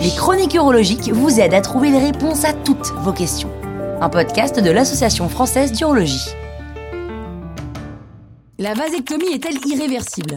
Les chroniques urologiques vous aident à trouver les réponses à toutes vos questions. Un podcast de l'Association française d'urologie. La vasectomie est-elle irréversible?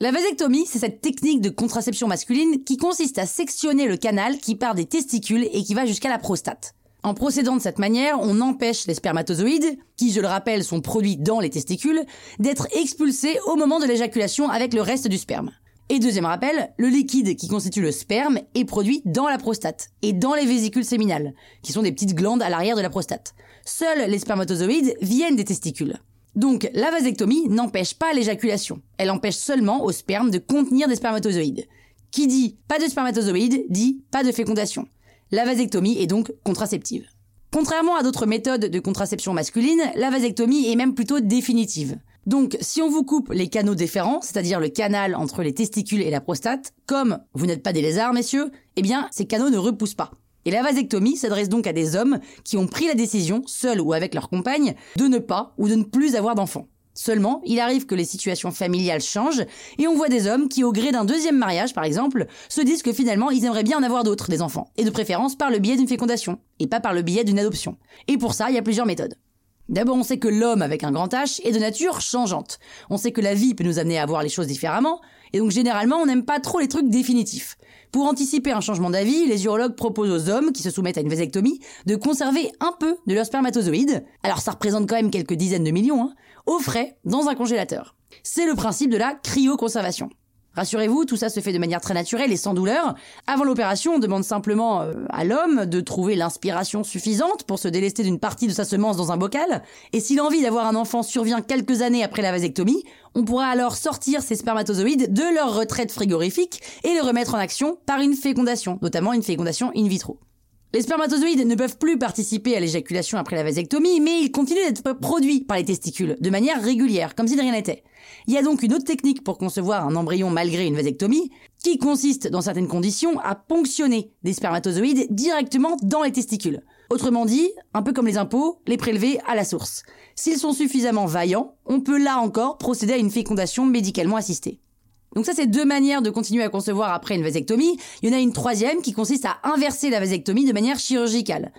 La vasectomie, c'est cette technique de contraception masculine qui consiste à sectionner le canal qui part des testicules et qui va jusqu'à la prostate. En procédant de cette manière, on empêche les spermatozoïdes, qui je le rappelle sont produits dans les testicules, d'être expulsés au moment de l'éjaculation avec le reste du sperme. Et deuxième rappel, le liquide qui constitue le sperme est produit dans la prostate et dans les vésicules séminales, qui sont des petites glandes à l'arrière de la prostate. Seuls les spermatozoïdes viennent des testicules. Donc la vasectomie n'empêche pas l'éjaculation, elle empêche seulement au sperme de contenir des spermatozoïdes. Qui dit pas de spermatozoïdes dit pas de fécondation. La vasectomie est donc contraceptive. Contrairement à d'autres méthodes de contraception masculine, la vasectomie est même plutôt définitive. Donc, si on vous coupe les canaux déférents, c'est-à-dire le canal entre les testicules et la prostate, comme vous n'êtes pas des lézards, messieurs, eh bien, ces canaux ne repoussent pas. Et la vasectomie s'adresse donc à des hommes qui ont pris la décision, seuls ou avec leur compagne, de ne pas ou de ne plus avoir d'enfants. Seulement, il arrive que les situations familiales changent et on voit des hommes qui, au gré d'un deuxième mariage par exemple, se disent que finalement ils aimeraient bien en avoir d'autres des enfants, et de préférence par le biais d'une fécondation, et pas par le biais d'une adoption. Et pour ça, il y a plusieurs méthodes. D'abord, on sait que l'homme avec un grand H est de nature changeante. On sait que la vie peut nous amener à voir les choses différemment, et donc généralement on n'aime pas trop les trucs définitifs. Pour anticiper un changement d'avis, les urologues proposent aux hommes qui se soumettent à une vasectomie de conserver un peu de leurs spermatozoïdes, alors ça représente quand même quelques dizaines de millions, hein, au frais dans un congélateur. C'est le principe de la cryoconservation. Rassurez-vous, tout ça se fait de manière très naturelle et sans douleur. Avant l'opération, on demande simplement euh, à l'homme de trouver l'inspiration suffisante pour se délester d'une partie de sa semence dans un bocal. Et si l'envie d'avoir un enfant survient quelques années après la vasectomie, on pourra alors sortir ces spermatozoïdes de leur retraite frigorifique et les remettre en action par une fécondation, notamment une fécondation in vitro. Les spermatozoïdes ne peuvent plus participer à l'éjaculation après la vasectomie, mais ils continuent d'être produits par les testicules, de manière régulière, comme si de rien n'était. Il y a donc une autre technique pour concevoir un embryon malgré une vasectomie, qui consiste, dans certaines conditions, à ponctionner des spermatozoïdes directement dans les testicules. Autrement dit, un peu comme les impôts, les prélever à la source. S'ils sont suffisamment vaillants, on peut là encore procéder à une fécondation médicalement assistée. Donc ça, c'est deux manières de continuer à concevoir après une vasectomie. Il y en a une troisième qui consiste à inverser la vasectomie de manière chirurgicale.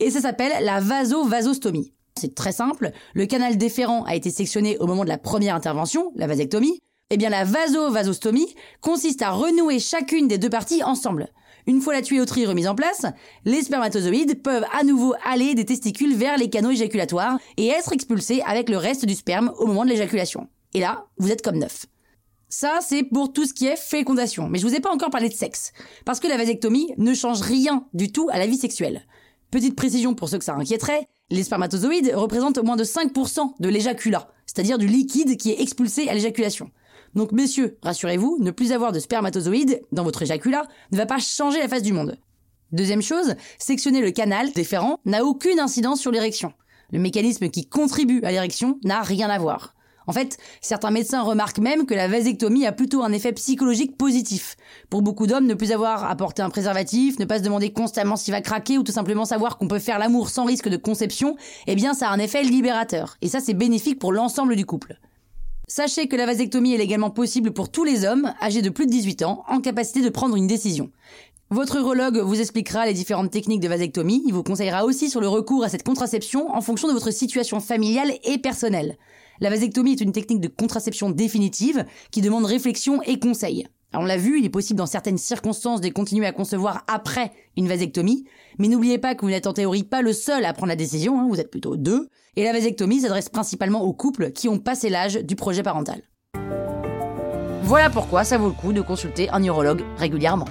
Et ça s'appelle la vasovasostomie. C'est très simple. Le canal déférent a été sectionné au moment de la première intervention, la vasectomie. Eh bien, la vasovasostomie consiste à renouer chacune des deux parties ensemble. Une fois la tuyauterie remise en place, les spermatozoïdes peuvent à nouveau aller des testicules vers les canaux éjaculatoires et être expulsés avec le reste du sperme au moment de l'éjaculation. Et là, vous êtes comme neuf. Ça, c'est pour tout ce qui est fécondation. Mais je vous ai pas encore parlé de sexe. Parce que la vasectomie ne change rien du tout à la vie sexuelle. Petite précision pour ceux que ça inquiéterait, les spermatozoïdes représentent moins de 5% de l'éjaculat, c'est-à-dire du liquide qui est expulsé à l'éjaculation. Donc messieurs, rassurez-vous, ne plus avoir de spermatozoïdes dans votre éjaculat ne va pas changer la face du monde. Deuxième chose, sectionner le canal déférent n'a aucune incidence sur l'érection. Le mécanisme qui contribue à l'érection n'a rien à voir. En fait, certains médecins remarquent même que la vasectomie a plutôt un effet psychologique positif. Pour beaucoup d'hommes, ne plus avoir à porter un préservatif, ne pas se demander constamment s'il va craquer ou tout simplement savoir qu'on peut faire l'amour sans risque de conception, eh bien ça a un effet libérateur. Et ça c'est bénéfique pour l'ensemble du couple. Sachez que la vasectomie est également possible pour tous les hommes âgés de plus de 18 ans en capacité de prendre une décision. Votre urologue vous expliquera les différentes techniques de vasectomie, il vous conseillera aussi sur le recours à cette contraception en fonction de votre situation familiale et personnelle. La vasectomie est une technique de contraception définitive qui demande réflexion et conseil. on l'a vu, il est possible dans certaines circonstances de continuer à concevoir après une vasectomie, mais n'oubliez pas que vous n'êtes en théorie pas le seul à prendre la décision, hein, vous êtes plutôt deux, et la vasectomie s'adresse principalement aux couples qui ont passé l'âge du projet parental. Voilà pourquoi ça vaut le coup de consulter un urologue régulièrement.